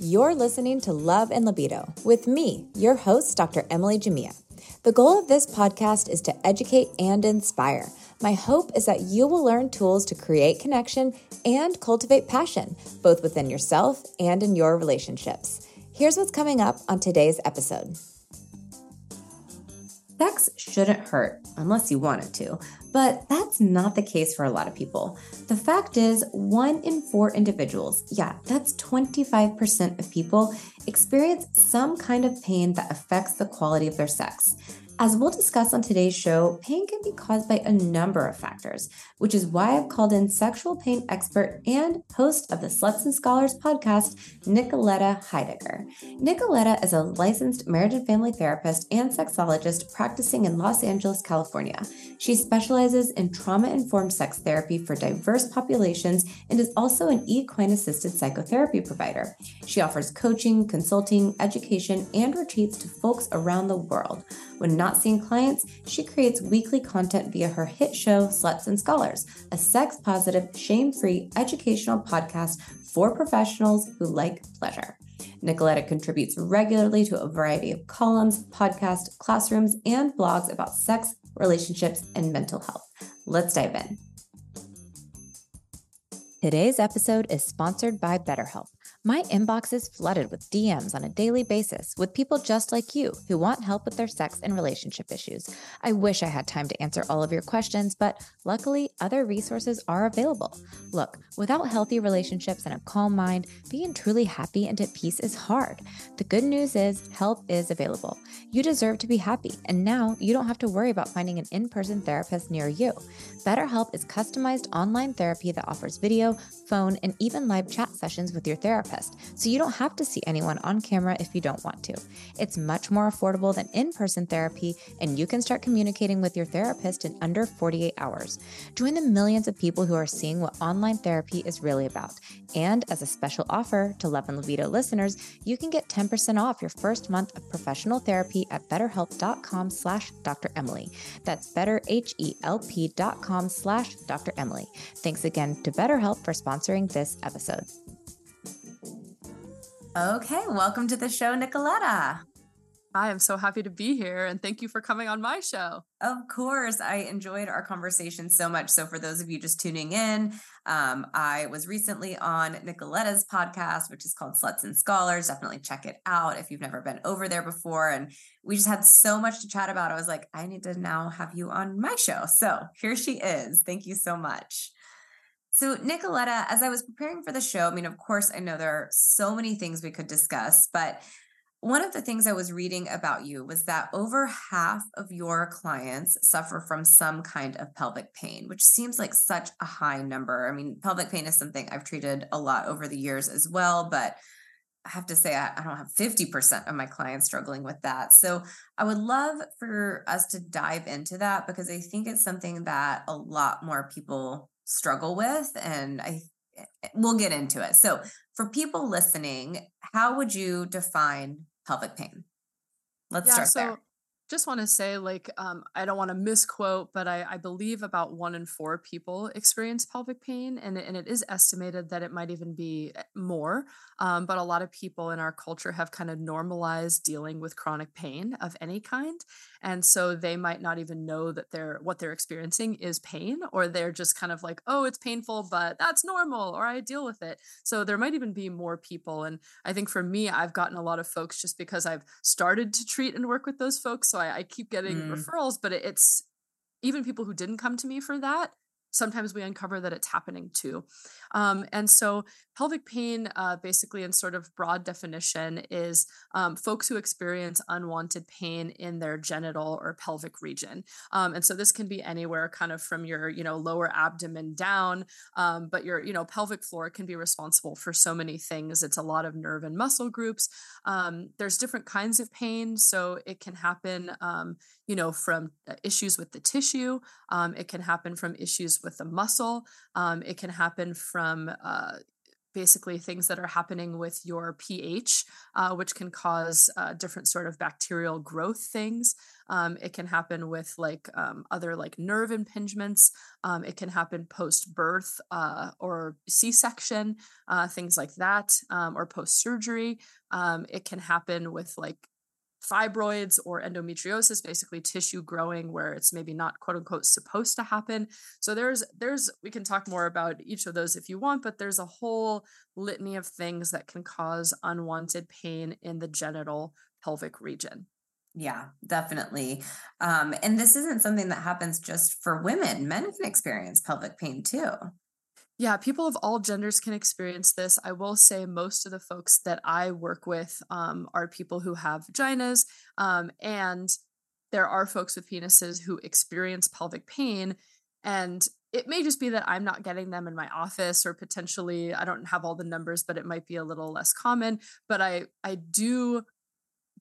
You're listening to Love and Libido with me, your host, Dr. Emily Jamia. The goal of this podcast is to educate and inspire. My hope is that you will learn tools to create connection and cultivate passion, both within yourself and in your relationships. Here's what's coming up on today's episode. Sex shouldn't hurt unless you want it to, but that's not the case for a lot of people. The fact is, one in four individuals, yeah, that's 25% of people, experience some kind of pain that affects the quality of their sex. As we'll discuss on today's show, pain can be caused by a number of factors, which is why I've called in sexual pain expert and host of the Sluts and Scholars podcast, Nicoletta Heidegger. Nicoletta is a licensed marriage and family therapist and sexologist practicing in Los Angeles, California. She specializes in trauma informed sex therapy for diverse populations and is also an equine assisted psychotherapy provider. She offers coaching, consulting, education, and retreats to folks around the world. When not seeing clients, she creates weekly content via her hit show, Sluts and Scholars, a sex positive, shame free educational podcast for professionals who like pleasure. Nicoletta contributes regularly to a variety of columns, podcasts, classrooms, and blogs about sex, relationships, and mental health. Let's dive in. Today's episode is sponsored by BetterHelp. My inbox is flooded with DMs on a daily basis with people just like you who want help with their sex and relationship issues. I wish I had time to answer all of your questions, but luckily, other resources are available. Look, without healthy relationships and a calm mind, being truly happy and at peace is hard. The good news is help is available. You deserve to be happy, and now you don't have to worry about finding an in person therapist near you. BetterHelp is customized online therapy that offers video, phone, and even live chat sessions with your therapist therapist, so you don't have to see anyone on camera if you don't want to. It's much more affordable than in person therapy, and you can start communicating with your therapist in under 48 hours. Join the millions of people who are seeing what online therapy is really about. And as a special offer to Love and Libido listeners, you can get 10% off your first month of professional therapy at betterhelp.com slash Dr. Emily. That's betterhelp.com slash Dr. Emily. Thanks again to BetterHelp for sponsoring this episode. Okay, welcome to the show, Nicoletta. I am so happy to be here and thank you for coming on my show. Of course, I enjoyed our conversation so much. So, for those of you just tuning in, um, I was recently on Nicoletta's podcast, which is called Sluts and Scholars. Definitely check it out if you've never been over there before. And we just had so much to chat about. I was like, I need to now have you on my show. So, here she is. Thank you so much. So, Nicoletta, as I was preparing for the show, I mean, of course, I know there are so many things we could discuss, but one of the things I was reading about you was that over half of your clients suffer from some kind of pelvic pain, which seems like such a high number. I mean, pelvic pain is something I've treated a lot over the years as well, but I have to say, I, don't have 50% of my clients struggling with that. So I would love for us to dive into that because I think it's something that a lot more people struggle with and i eh, eh, we'll get into it. So for people listening how would you define pelvic pain? Let's yeah, start so there just want to say like um, i don't want to misquote but I, I, believe about one in four people experience pelvic pain and, and it is estimated that it might even be eh, more um, but a lot of people in our culture have kind of normalized dealing with chronic pain of any kind and so they might not even know that they're what they're experiencing is pain or they're just kind of like oh it's painful but that's normal or i deal with it. So there might even be more people and i think for me i've gotten a lot of folks just because i've started to treat and work with those folks so i, I keep getting mm. referrals but it's even people who didn't come to me for that sometimes we uncover that it's happening too. Um, and so, pelvic pain, uh, basically, in sort of broad definition, is um, folks who experience unwanted pain in their genital or pelvic region. Um, and so, this can be anywhere, kind of from your, you know, lower abdomen down, um, but your, you know, pelvic floor can be responsible for so many things. It's a lot of nerve and muscle groups. Um, there's different kinds of pain, so it can happen, um, you know, from uh, issues with the tissue. it can happen from issues with the muscle. Um, it can happen from uh, basically things that are happening with your pH, uh, which can cause uh, different sort of bacterial growth things. Um, it can happen with like um, other like nerve impingements. Um, it can happen post birth uh, or C section, uh, things like that, um, or post surgery. Um, it can happen with like fibroids or endometriosis basically tissue growing where it's maybe not quote unquote supposed to happen so there's there's we can talk more about each of those if you want but there's a whole litany of things that can cause unwanted pain in the genital pelvic region yeah, definitely. Um, and this isn't something that happens just for women. Men can experience pelvic pain too. Yeah, people of all genders can experience this. I will say most of the folks that I work with um, are people who have vaginas, um, and there are folks with penises who experience pelvic pain. And it may just be that I'm not getting them in my office, or potentially I don't have all the numbers, but it might be a little less common. But I I do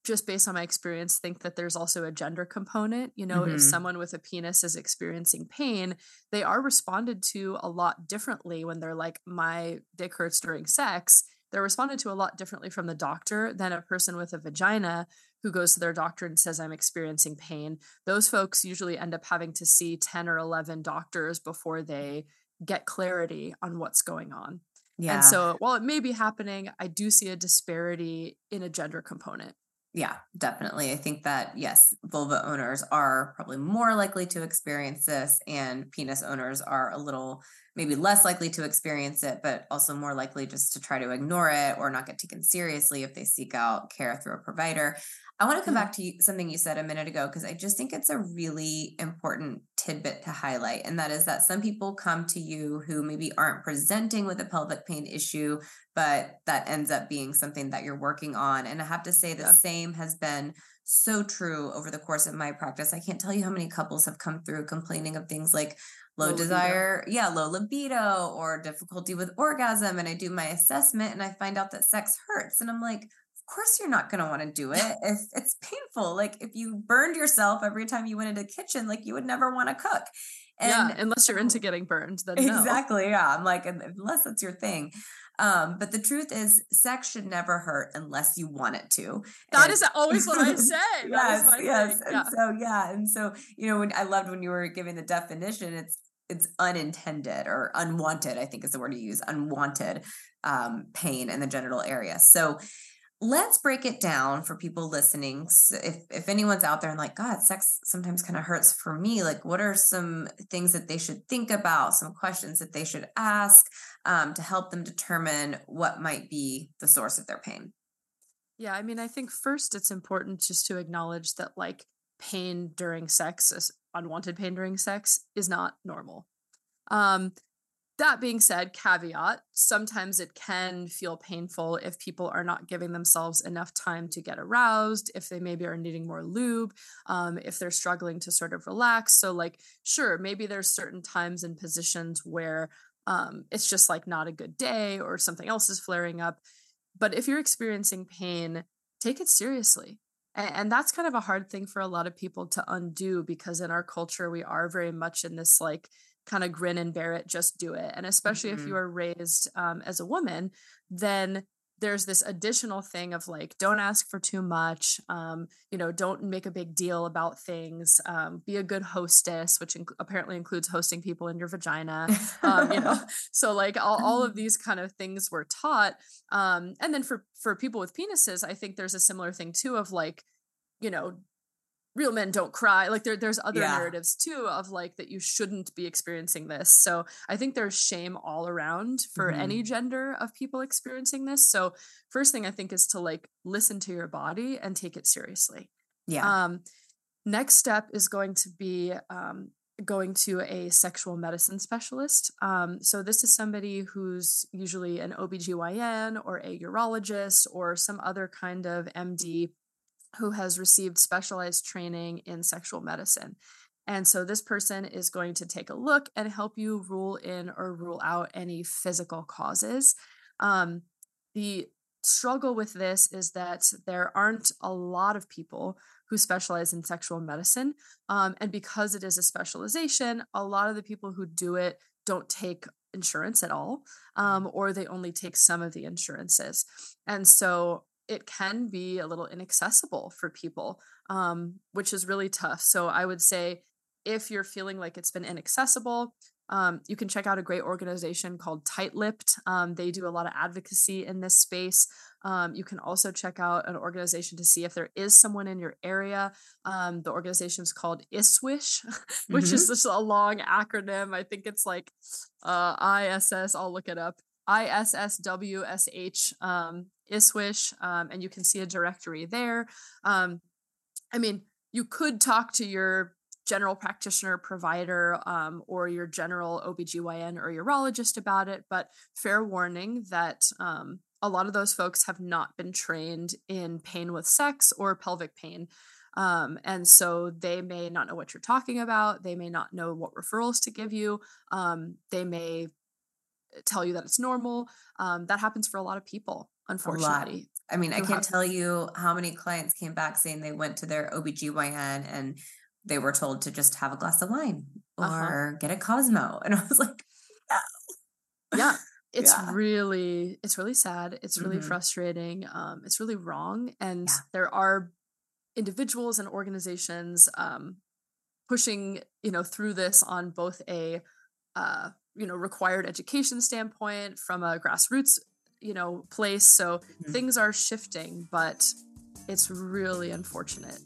just based on my experience think that there's also a gender component you know mm-hmm. if someone with a penis is experiencing pain they are responded to a lot differently when they're like my dick hurts during sex they're responded to a lot differently from the doctor than a person with a vagina who goes to their doctor and says i'm experiencing pain those folks usually end up having to see 10 or 11 doctors before they get clarity on what's going on yeah. And so while it may be happening, I do see a disparity in a gender component. Yeah, definitely. I think that yes, vulva owners are probably more likely to experience this, and penis owners are a little maybe less likely to experience it, but also more likely just to try to ignore it or not get taken seriously if they seek out care through a provider. I want to come mm-hmm. back to you, something you said a minute ago because I just think it's a really important tidbit to highlight. And that is that some people come to you who maybe aren't presenting with a pelvic pain issue, but that ends up being something that you're working on. And I have to say, the yeah. same has been so true over the course of my practice. I can't tell you how many couples have come through complaining of things like low, low desire, libido. yeah, low libido or difficulty with orgasm. And I do my assessment and I find out that sex hurts. And I'm like, of course you're not going to want to do it if it's painful. Like if you burned yourself every time you went into the kitchen, like you would never want to cook. And yeah, unless you're into getting burned, then exactly. No. Yeah, I'm like, unless that's your thing. Um, but the truth is, sex should never hurt unless you want it to. That and, is always what I say. yes, yes. And yeah. so yeah, and so you know, when I loved when you were giving the definition, it's it's unintended or unwanted. I think is the word you use, unwanted um, pain in the genital area. So let's break it down for people listening so if if anyone's out there and like god sex sometimes kind of hurts for me like what are some things that they should think about some questions that they should ask um, to help them determine what might be the source of their pain? Yeah i mean i think first it's important just to acknowledge that like pain during sex unwanted pain during sex is not normal. Um that being said, caveat, sometimes it can feel painful if people are not giving themselves enough time to get aroused, if they maybe are needing more lube, um, if they're struggling to sort of relax. So, like, sure, maybe there's certain times and positions where um, it's just like not a good day or something else is flaring up. But if you're experiencing pain, take it seriously. And, and that's kind of a hard thing for a lot of people to undo because in our culture, we are very much in this like, kind of grin and bear it, just do it. And especially mm-hmm. if you are raised um, as a woman, then there's this additional thing of like don't ask for too much um, you know don't make a big deal about things um, be a good hostess which inc- apparently includes hosting people in your vagina um, you know so like all, all of these kind of things were taught um, and then for for people with penises i think there's a similar thing too of like you know real men don't cry like there, there's other yeah. narratives too of like that you shouldn't be experiencing this so i think there's shame all around for mm-hmm. any gender of people experiencing this so first thing i think is to like listen to your body and take it seriously yeah um next step is going to be um going to a sexual medicine specialist. Um, so, this is somebody who's usually an OBGYN or a urologist or some other kind of MD who has received specialized training in sexual medicine. And so this person is going to take a look and help you rule in or rule out any physical causes. Um, the struggle with this is that there aren't a lot of people who specialize in sexual medicine. Um, and because it is a specialization, a lot of the people who do it don't take insurance at all, um, or they only take some of the insurances. And so it can be a little inaccessible for people, um, which is really tough. So I would say if you're feeling like it's been inaccessible, um, you can check out a great organization called Tight Lipped. Um, they do a lot of advocacy in this space. Um, you can also check out an organization to see if there is someone in your area. Um, the organization is called ISWISH, which mm-hmm. is just a long acronym. I think it's like uh, ISS. I'll look it up. ISSWSH, um, ISSWSH, um, and you can see a directory there. Um, I mean, you could talk to your general practitioner provider um, or your general OBGYN or urologist about it, but fair warning that um, a lot of those folks have not been trained in pain with sex or pelvic pain. Um, and so they may not know what you're talking about. They may not know what referrals to give you. Um, they may tell you that it's normal. Um, that happens for a lot of people, unfortunately. I mean, I can't have- tell you how many clients came back saying they went to their OBGYN and they were told to just have a glass of wine uh-huh. or uh-huh. get a Cosmo. And I was like, no. Yeah. It's yeah. really, it's really sad. It's really mm-hmm. frustrating. Um, it's really wrong. And yeah. there are individuals and organizations um, pushing, you know, through this on both a, uh, you know, required education standpoint from a grassroots, you know, place. So mm-hmm. things are shifting, but it's really unfortunate.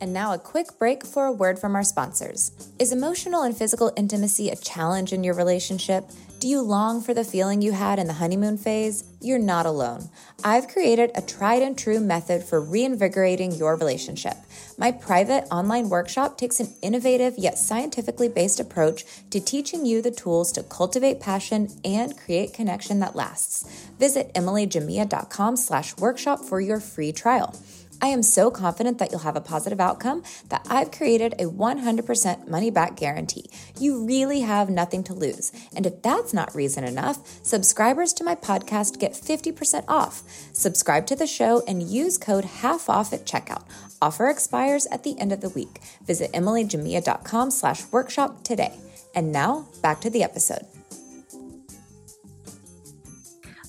And now, a quick break for a word from our sponsors. Is emotional and physical intimacy a challenge in your relationship? Do you long for the feeling you had in the honeymoon phase? You're not alone. I've created a tried and true method for reinvigorating your relationship. My private online workshop takes an innovative yet scientifically based approach to teaching you the tools to cultivate passion and create connection that lasts. Visit emilyjamia.com slash workshop for your free trial. I am so confident that you'll have a positive outcome that I've created a 100% money back guarantee. You really have nothing to lose. And if that's not reason enough, subscribers to my podcast get 50% off. Subscribe to the show and use code half off at checkout. Offer expires at the end of the week. Visit emilyjamia.com slash workshop today. And now back to the episode.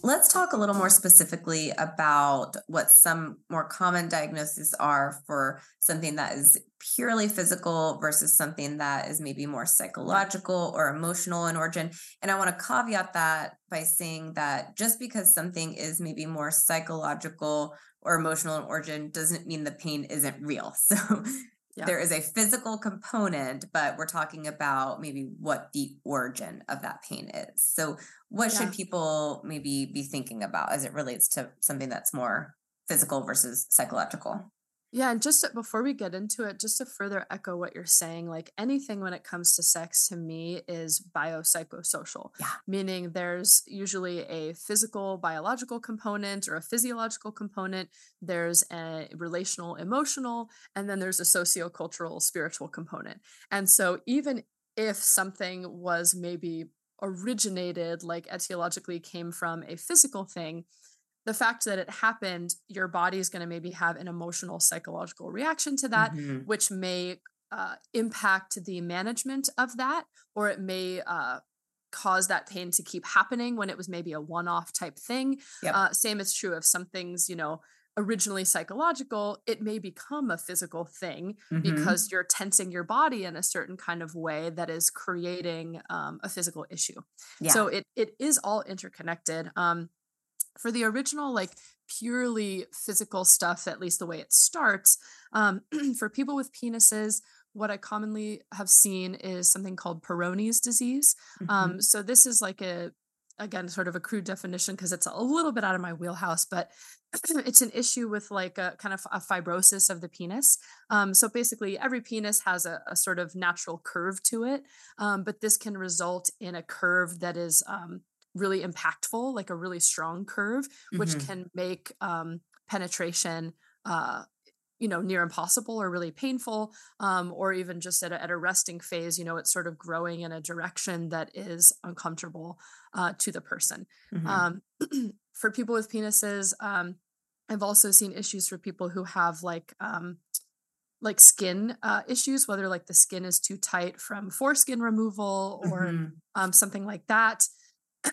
Let's talk a little more specifically about what some more common diagnoses are for something that is purely physical versus something that is maybe more psychological or emotional in origin. And I want to caveat that by saying that just because something is maybe more psychological or emotional in origin doesn't mean the pain isn't real. So yeah. there is a physical component, but we're talking about maybe what the origin of that pain is. So, what yeah. should people maybe be thinking about as it relates to something that's more physical versus psychological? Yeah, and just before we get into it, just to further echo what you're saying, like anything when it comes to sex to me is biopsychosocial, yeah. meaning there's usually a physical, biological component or a physiological component, there's a relational, emotional, and then there's a sociocultural, spiritual component. And so even if something was maybe originated, like etiologically came from a physical thing, the fact that it happened, your body is going to maybe have an emotional, psychological reaction to that, mm-hmm. which may uh, impact the management of that, or it may uh, cause that pain to keep happening when it was maybe a one off type thing. Yep. Uh, same is true if something's, you know, originally psychological, it may become a physical thing mm-hmm. because you're tensing your body in a certain kind of way that is creating um, a physical issue. Yeah. So it it is all interconnected. Um, for the original like purely physical stuff at least the way it starts um, for people with penises what i commonly have seen is something called peyronie's disease mm-hmm. um, so this is like a again sort of a crude definition because it's a little bit out of my wheelhouse but it's an issue with like a kind of a fibrosis of the penis um, so basically every penis has a, a, sort of natural curve to it um, but this can result in a curve that is um, really impactful, like a really strong curve, which mm-hmm. can make um, penetration, uh, you know, near impossible or really painful, um, or even just at a, at a resting phase, you know, it's sort of growing in a direction that is uncomfortable uh, to the person. Mm-hmm. Um, for people with penises, um, I've also seen issues for people who have like um, like skin uh, issues, whether like the skin is too tight from foreskin removal or mm-hmm. um, something like that.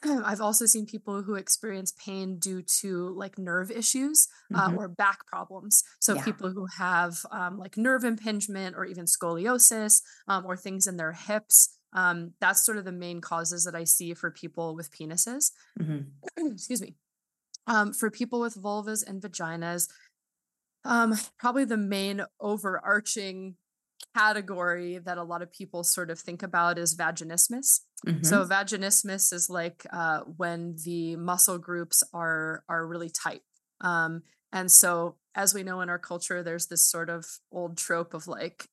I've also seen people who experience pain due to like nerve issues uh, mm-hmm. or back problems. So, yeah. people who have um, like nerve impingement or even scoliosis um, or things in their hips. Um, that's sort of the main causes that I see for people with penises. Mm-hmm. Excuse me. Um, for people with vulvas and vaginas, um, probably the main overarching category that a lot of people sort of think about is vaginismus. Mm-hmm. So vaginismus is like uh, when the muscle groups are are really tight. Um, and so, as we know in our culture, there's this sort of old trope of like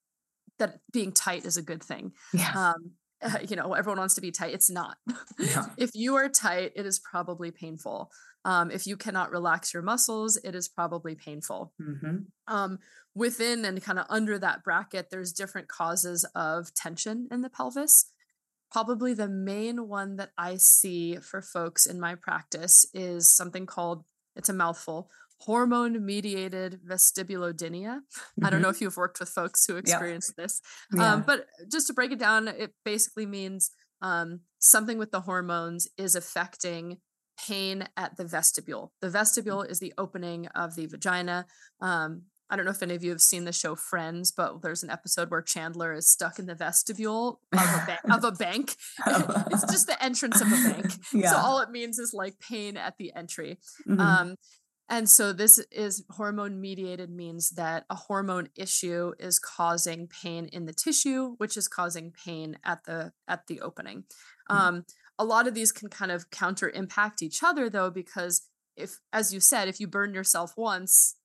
that being tight is a good thing. Yeah. Um, you know, everyone wants to be tight. It's not. Yeah. if you are tight, it is probably painful. Um, if you cannot relax your muscles, it is probably painful. Mm-hmm. Um, within and kind of under that bracket, there's different causes of tension in the pelvis. Probably the main one that I see for folks in my practice is something called, it's a mouthful, hormone mediated vestibulodynia. Mm-hmm. I don't know mm-hmm. if you've worked with folks who experience this, yeah. um, but just to break it down, it basically means um, something with the hormones is affecting pain at the vestibule. The vestibule is the opening of the vagina. Um, I don't know if any of you have seen the show Friends, but there's an episode where Chandler is stuck in the vestibule of a, ba- of a bank. it's just the entrance of a bank. Yeah. So all it means is like pain at the entry. Mm-hmm. Um, and so this is hormone mediated means that a hormone issue is causing pain in the tissue, which is causing pain at the at the opening. Mm-hmm. Um, a lot of these can kind of counter impact each other though, because if, as you said, if you burn yourself once,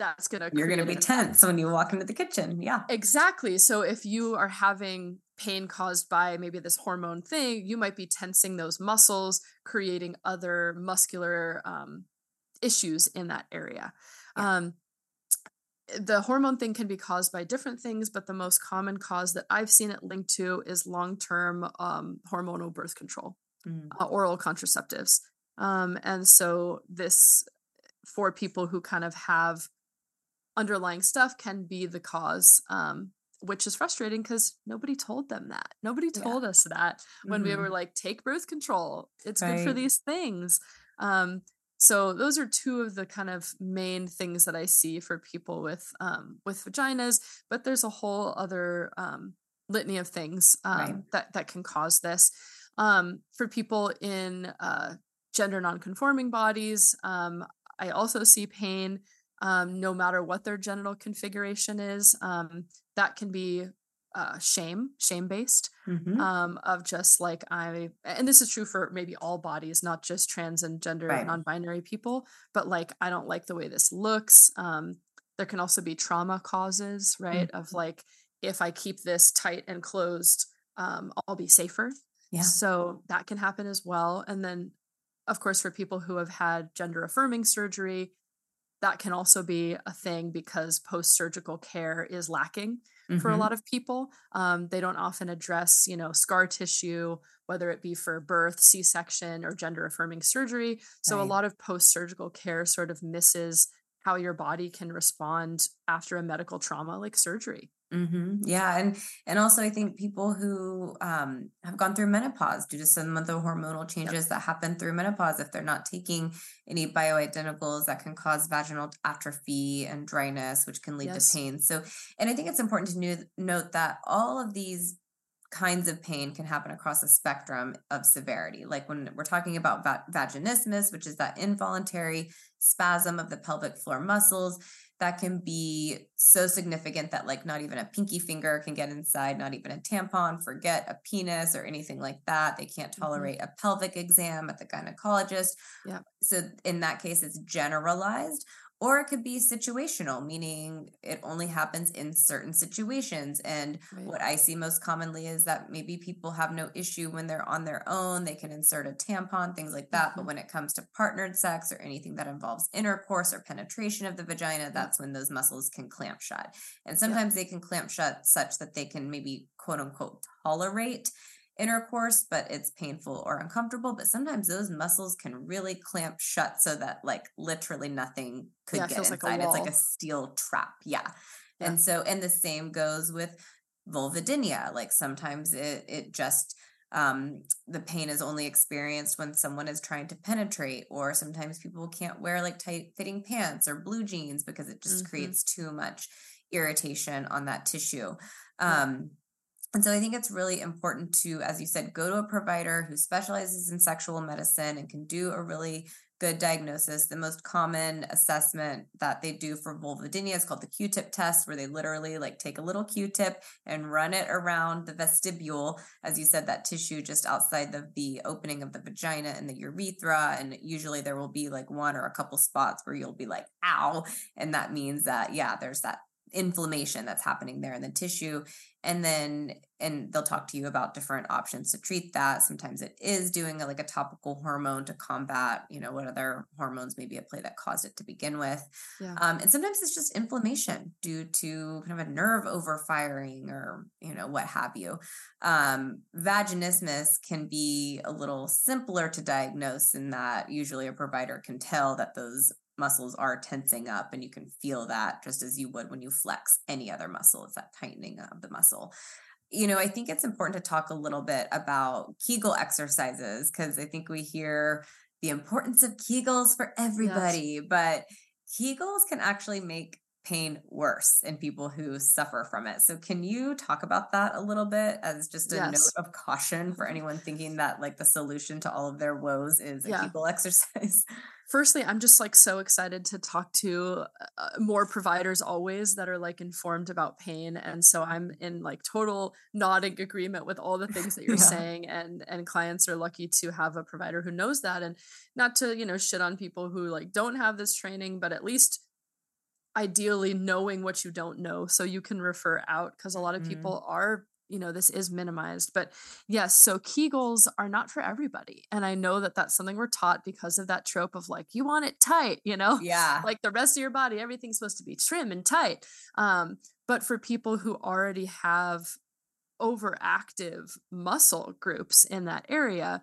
that's gonna you're gonna be tense when you walk into the kitchen. Yeah, exactly. So if you are having pain caused by maybe this hormone thing, you might be tensing those muscles, creating other muscular um, issues in that area. Yeah. Um, the hormone thing can be caused by different things, but the most common cause that I've seen it linked to is long term um, hormonal birth control, mm. uh, oral contraceptives. Um, and so, this for people who kind of have underlying stuff can be the cause, um, which is frustrating because nobody told them that. Nobody told yeah. us that when mm-hmm. we were like, take birth control, it's right. good for these things. Um, so those are two of the kind of main things that I see for people with um, with vaginas, but there's a whole other um, litany of things um, right. that that can cause this. Um, for people in uh, gender nonconforming bodies, um, I also see pain um, no matter what their genital configuration is. that can be uh, shame, shame based, mm-hmm. um, of just like I, and this is true for maybe all bodies, not just trans and gender right. non-binary people, but like I don't like the way this looks. Um, there can also be trauma causes, right? Mm-hmm. Of like if I keep this tight and closed, um, I'll be safer. Yeah. So that can happen as well. And then, of course, for people who have had gender affirming surgery, that can also be a thing because post surgical care is lacking mm-hmm. for a mm-hmm. lot of people. Um, they don't often address, you know, scar tissue, whether it be for birth, C section, or gender affirming surgery. So right. a lot of post surgical care sort of misses how your body can respond after a medical trauma like surgery. Mm-hmm. Yeah, and and also I think people who um, have gone through menopause due to some of the hormonal changes yep. that happen through menopause, if they're not taking any bioidenticals, that can cause vaginal atrophy and dryness, which can lead yes. to pain. So, and I think it's important to new, note that all of these kinds of pain can happen across a spectrum of severity. Like when we're talking about va- vaginismus, which is that involuntary spasm of the pelvic floor muscles that can be so significant that like not even a pinky finger can get inside not even a tampon forget a penis or anything like that they can't mm-hmm. tolerate mm-hmm. a pelvic exam at the gynecologist yeah so in that case it's generalized or it could be situational meaning it only happens in certain situations and right. what i see most commonly is that maybe people have no issue when they're on their own they can insert a tampon things like that mm-hmm. but when it comes to partnered sex or anything that involves intercourse or penetration of the vagina that's when those muscles can clamp shut and sometimes yeah. they can clamp shut such that they can maybe quote unquote tolerate intercourse, but it's painful or uncomfortable. But sometimes those muscles can really clamp shut so that like literally nothing could yeah, get inside. Like it's like a steel trap. Yeah. Yeah. And so, and the same goes with vulvodynia. Like sometimes it it just um, the pain is only experienced when someone is trying to penetrate, or sometimes people can't wear like tight fitting pants or blue jeans because it just mm-hmm. creates too much irritation on that tissue. Um, and so I think it's really important to, as you said, go to a provider who specializes in sexual medicine and can do a really good diagnosis. The most common assessment that they do for vulvodynia is called the Q-tip test, where they literally like take a little Q-tip and run it around the vestibule, as you said, that tissue just outside the, the opening of the vagina and the urethra. And usually there will be like one or a couple spots where you'll be like, ow. And that means that, yeah, there's that inflammation that's happening there in the tissue and then and they'll talk to you about different options to treat that. Sometimes it is doing a, like a topical hormone to combat you know what other hormones may be at play that caused it to begin with. Yeah. um, and sometimes it's just inflammation due to kind of a nerve overfiring or you know what have you. Um, vaginismus can be a little simpler to diagnose in that usually a provider can tell that those muscles are tensing up and you can feel that just as you would when you flex any other muscle it's that tightening of the muscle you know i think it's important to talk a little bit about kegel exercises because i think we hear the importance of kegels for everybody yes. but kegels can actually make pain worse in people who suffer from it. So can you talk about that a little bit as just a yes. note of caution for anyone thinking that like the solution to all of their woes is a yeah. Kegel exercise? firstly i'm just like so excited to talk to uh, more providers always that are like informed about pain and so i'm in like total nodding agreement with all the things that you're yeah. saying and and clients are lucky to have a provider who knows that and not to you know shit on people who like don't have this training but at least ideally knowing what you don't know so you can refer out because a lot of mm-hmm. people are you know this is minimized but yes so kegels are not for everybody and i know that that's something we're taught because of that trope of like you want it tight you know yeah like the rest of your body everything's supposed to be trim and tight um but for people who already have overactive muscle groups in that area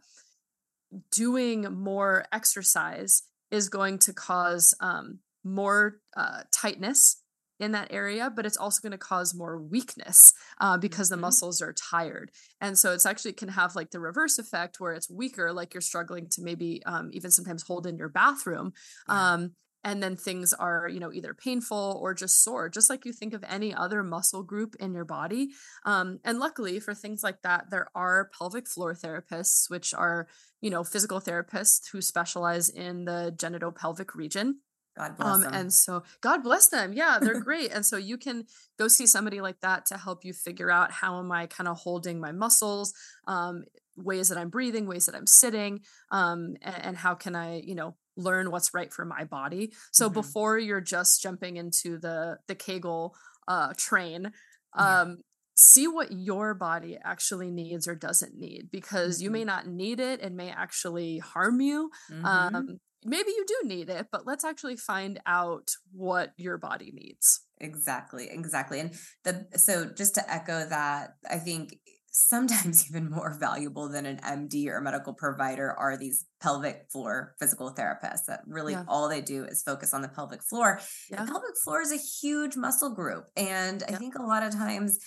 doing more exercise is going to cause um, more uh, tightness in that area, but it's also going to cause more weakness uh, because mm-hmm. the muscles are tired. And so it's actually can have like the reverse effect where it's weaker, like you're struggling to maybe um, even sometimes hold in your bathroom. Yeah. Um, and then things are you know either painful or just sore just like you think of any other muscle group in your body um, and luckily for things like that there are pelvic floor therapists which are you know physical therapists who specialize in the genitopelvic region God bless um, them. And so God bless them. Yeah, they're great. and so you can go see somebody like that to help you figure out how am I kind of holding my muscles, um, ways that I'm breathing, ways that I'm sitting, um, and, and, how can I, you know, learn what's right for my body. So mm-hmm. before you're just jumping into the the Kegel uh, train, um, see what your body actually needs or doesn't need because mm-hmm. you may not need it it may actually harm you mm-hmm. um, maybe you do need it, but let's actually find out what your body needs. Exactly, exactly. And the so just to echo that, I think sometimes even more valuable than an MD or medical provider are these pelvic floor physical therapists that really yeah. all they do is focus on the pelvic floor. Yeah. The pelvic floor is a huge muscle group. And yeah. I think a lot of times,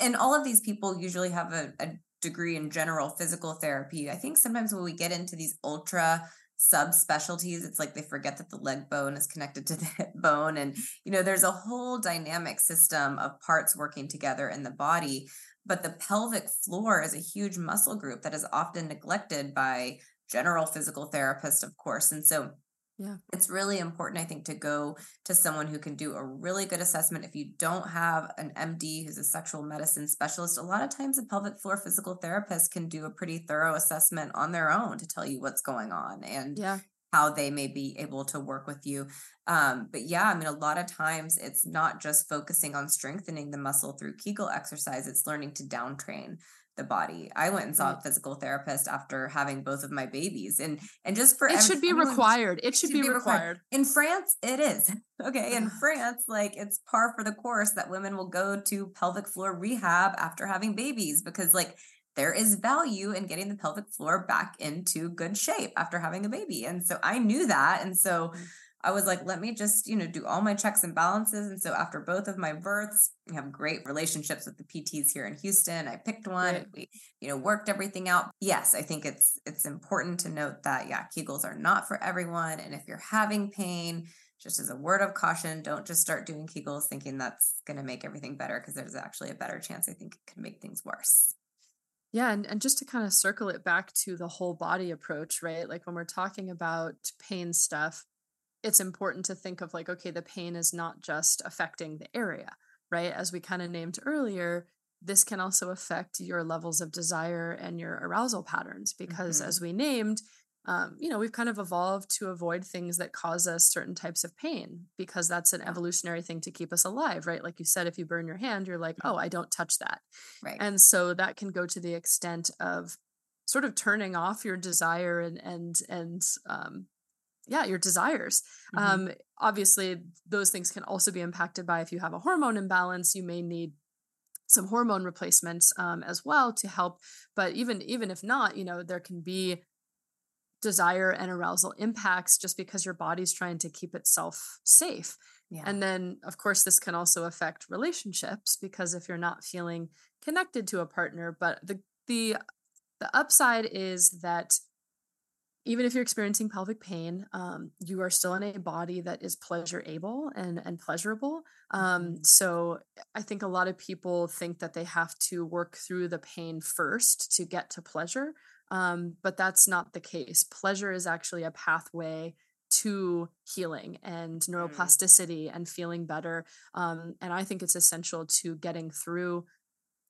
and all of these people usually have a, a degree in general physical therapy. I think sometimes when we get into these ultra subspecialties it's like they forget that the leg bone is connected to the hip bone and you know there's a whole dynamic system of parts working together in the body but the pelvic floor is a huge muscle group that is often neglected by general physical therapists of course and so yeah. It's really important, I think, to go to someone who can do a really good assessment. If you don't have an MD who's a sexual medicine specialist, a lot of times a pelvic floor physical therapist can do a pretty thorough assessment on their own to tell you what's going on and yeah. how they may be able to work with you. Um, but yeah, I mean, a lot of times it's not just focusing on strengthening the muscle through Kegel exercise, it's learning to downtrain the body. I went and saw a physical therapist after having both of my babies, and and just for it should be required. It should, should be, be required. required. In France, it is okay. In France, like it's par for the course that women will go to pelvic floor rehab after having babies because like there is value in getting the pelvic floor back into good shape after having a baby, and so I knew that, and so. Mm. I was like, let me just, you know, do all my checks and balances. And so after both of my births, we have great relationships with the PTs here in Houston. I picked one, right. we, you know, worked everything out. Yes, I think it's it's important to note that yeah, Kegels are not for everyone. And if you're having pain, just as a word of caution, don't just start doing Kegels thinking that's going to make everything better because there's actually a better chance I think it can make things worse. Yeah, and, and just to kind of circle it back to the whole body approach, right? Like when we're talking about pain stuff, it's important to think of like, okay, the pain is not just affecting the area, right? As we kind of named earlier, this can also affect your levels of desire and your arousal patterns because, mm-hmm. as we named, um, you know, we've kind of evolved to avoid things that cause us certain types of pain because that's an evolutionary thing to keep us alive, right? Like you said, if you burn your hand, you're like, oh, I don't touch that. Right. And so that can go to the extent of sort of turning off your desire and and and um yeah your desires mm-hmm. um obviously those things can also be impacted by if you have a hormone imbalance you may need some hormone replacements um, as well to help but even even if not you know there can be desire and arousal impacts just because your body's trying to keep itself safe. Yeah. And then, of course, this can also affect relationships because if you're not feeling connected to a partner, but the the the upside is that even if you're experiencing pelvic pain, um, you are still in a body that is pleasure able and and pleasurable. Um, mm-hmm. so I think a lot of people think that they have to work through the pain first to get to pleasure, um, but that's not the case. Pleasure is actually a pathway to healing and mm. neuroplasticity and feeling better. Um, and I think it's essential to getting through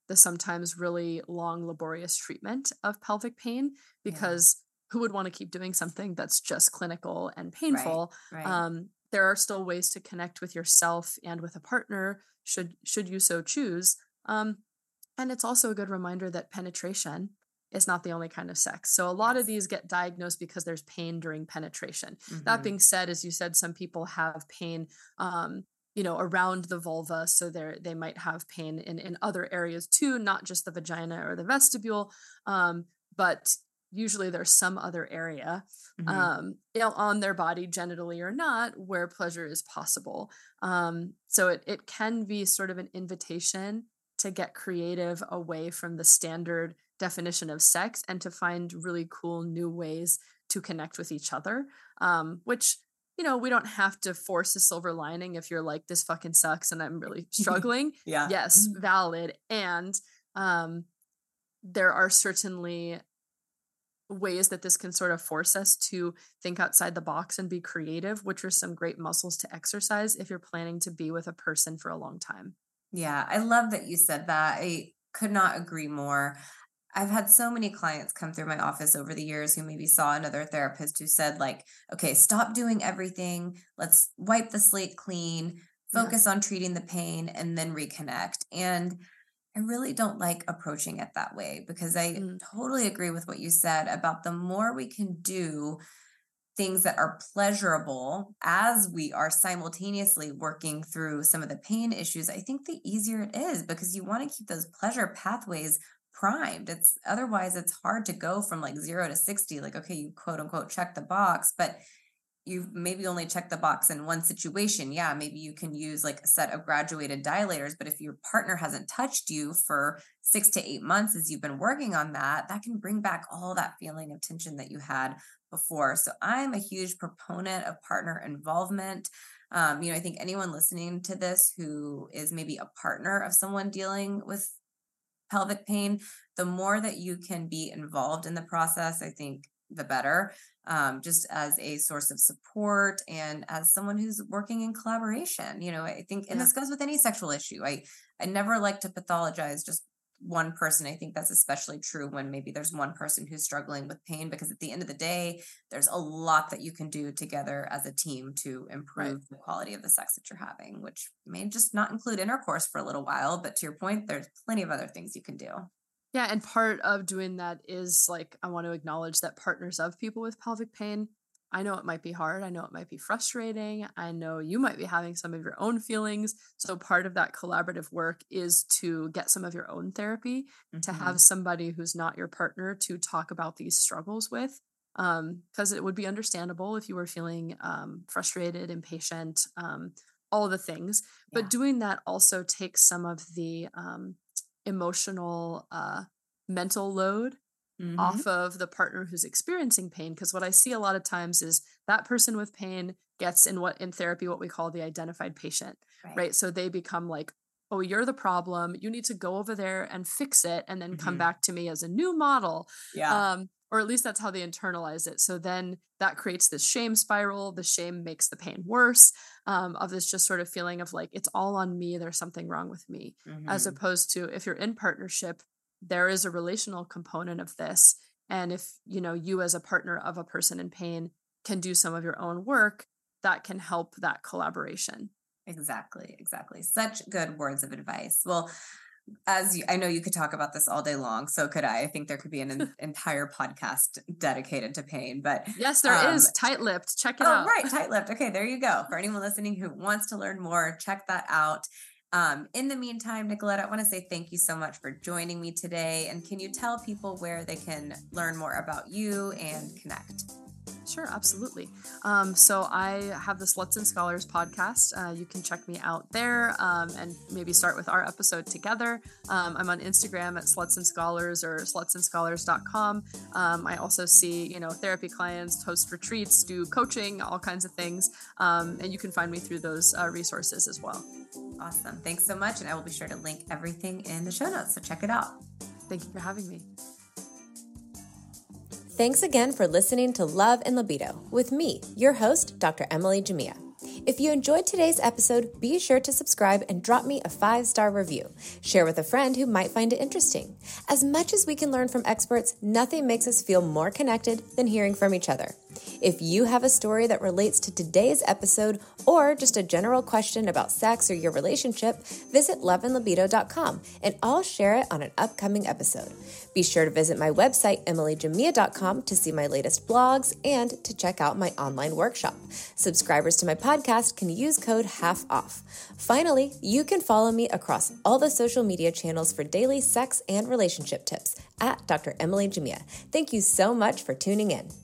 the sometimes really long, laborious treatment of pelvic pain because yeah. Who would want to keep doing something that's just clinical and painful? Right, right. Um, there are still ways to connect with yourself and with a partner should should you so choose. Um, and it's also a good reminder that penetration is not the only kind of sex. So a lot of these get diagnosed because there's pain during penetration. Mm-hmm. That being said, as you said, some people have pain um, you know around the vulva so they they might have pain in in other areas too not just the vagina or the vestibule um, but usually there's some other area mm-hmm. um, you know, on their body genitally or not where pleasure is possible um, so it, it can be sort of an invitation to get creative away from the standard definition of sex and to find really cool new ways to connect with each other um, which you know we don't have to force a silver lining if you're like this fucking sucks and i'm really struggling yeah yes mm-hmm. valid and um, there are certainly ways that this can sort of force us to think outside the box and be creative which are some great muscles to exercise if you're planning to be with a person for a long time yeah i love that you said that i could not agree more I've had so many clients come through my office over the years who maybe saw another therapist who said, like, okay, stop doing everything. Let's wipe the slate clean, focus yeah. on treating the pain, and then reconnect. And I really don't like approaching it that way because I mm. totally agree with what you said about the more we can do things that are pleasurable as we are simultaneously working through some of the pain issues, I think the easier it is because you want to keep those pleasure pathways primed. It's otherwise it's hard to go from like zero to 60. Like, okay, you quote unquote check the box, but you maybe only check the box in one situation. Yeah, maybe you can use like a set of graduated dilators, but if your partner hasn't touched you for six to eight months as you've been working on that, that can bring back all that feeling of tension that you had before. So I'm a huge proponent of partner involvement. Um, you know, I think anyone listening to this who is maybe a partner of someone dealing with pelvic pain, the more that you can be involved in the process, I think the better. Um, just as a source of support and as someone who's working in collaboration. You know, I think, and yeah. this goes with any sexual issue. I I never like to pathologize just one person. I think that's especially true when maybe there's one person who's struggling with pain because at the end of the day, there's a lot that you can do together as a team to improve right. the quality of the sex that you're having, which may just not include intercourse for a little while. But to your point, there's plenty of other things you can do. Yeah. And part of doing that is like, I want to acknowledge that partners of people with pelvic pain I know it might be hard. I know it might be frustrating. I know you might be having some of your own feelings. So, part of that collaborative work is to get some of your own therapy, mm-hmm. to have somebody who's not your partner to talk about these struggles with. because um, it would be understandable if you were feeling um, frustrated, impatient, um, all the things. Yeah. But doing that also takes some of the um, emotional, uh, mental load mm-hmm. off of the partner who's experiencing pain. Because what I see a lot of times is that person with pain gets in what in therapy what we call the identified patient, right? right? So they become like oh, you're the problem. You need to go over there and fix it and then mm-hmm. come back to me as a new model. Yeah. Um, or at least that's how they internalize it. So then that creates this shame spiral. The shame makes the pain worse um, of this just sort of feeling of like, it's all on me. There's something wrong with me. Mm-hmm. As opposed to if you're in partnership, there is a relational component of this. And if, you know, you as a partner of a person in pain can do some of your own work, that can help that collaboration. Exactly, exactly. Such good words of advice. Well, as you, I know you could talk about this all day long, so could I. I think there could be an entire podcast dedicated to pain. But yes, there um, is tight lipped. Check it oh, out. Right, tight lipped. Okay, there you go. For anyone listening who wants to learn more, check that out. Um, in the meantime, Nicolette, I want to say thank you so much for joining me today. And can you tell people where they can learn more about you and connect? Sure, absolutely. Um, so I have the Sluts and Scholars podcast. Uh, you can check me out there um, and maybe start with our episode together. Um, I'm on Instagram at Sluts and Scholars or slutsandscholars.com. Um, I also see, you know, therapy clients, host retreats, do coaching, all kinds of things. Um, and you can find me through those uh, resources as well. Awesome. Thanks so much. And I will be sure to link everything in the show notes. So check it out. Thank you for having me. Thanks again for listening to Love and Libido with me, your host, Dr. Emily Jamea. If you enjoyed today's episode, be sure to subscribe and drop me a five star review. Share with a friend who might find it interesting. As much as we can learn from experts, nothing makes us feel more connected than hearing from each other. If you have a story that relates to today's episode or just a general question about sex or your relationship, visit loveandlibido.com and I'll share it on an upcoming episode. Be sure to visit my website, emilyjamea.com, to see my latest blogs and to check out my online workshop. Subscribers to my podcast can use code HALF OFF. Finally, you can follow me across all the social media channels for daily sex and relationship tips at Dr. Emily Jamea. Thank you so much for tuning in.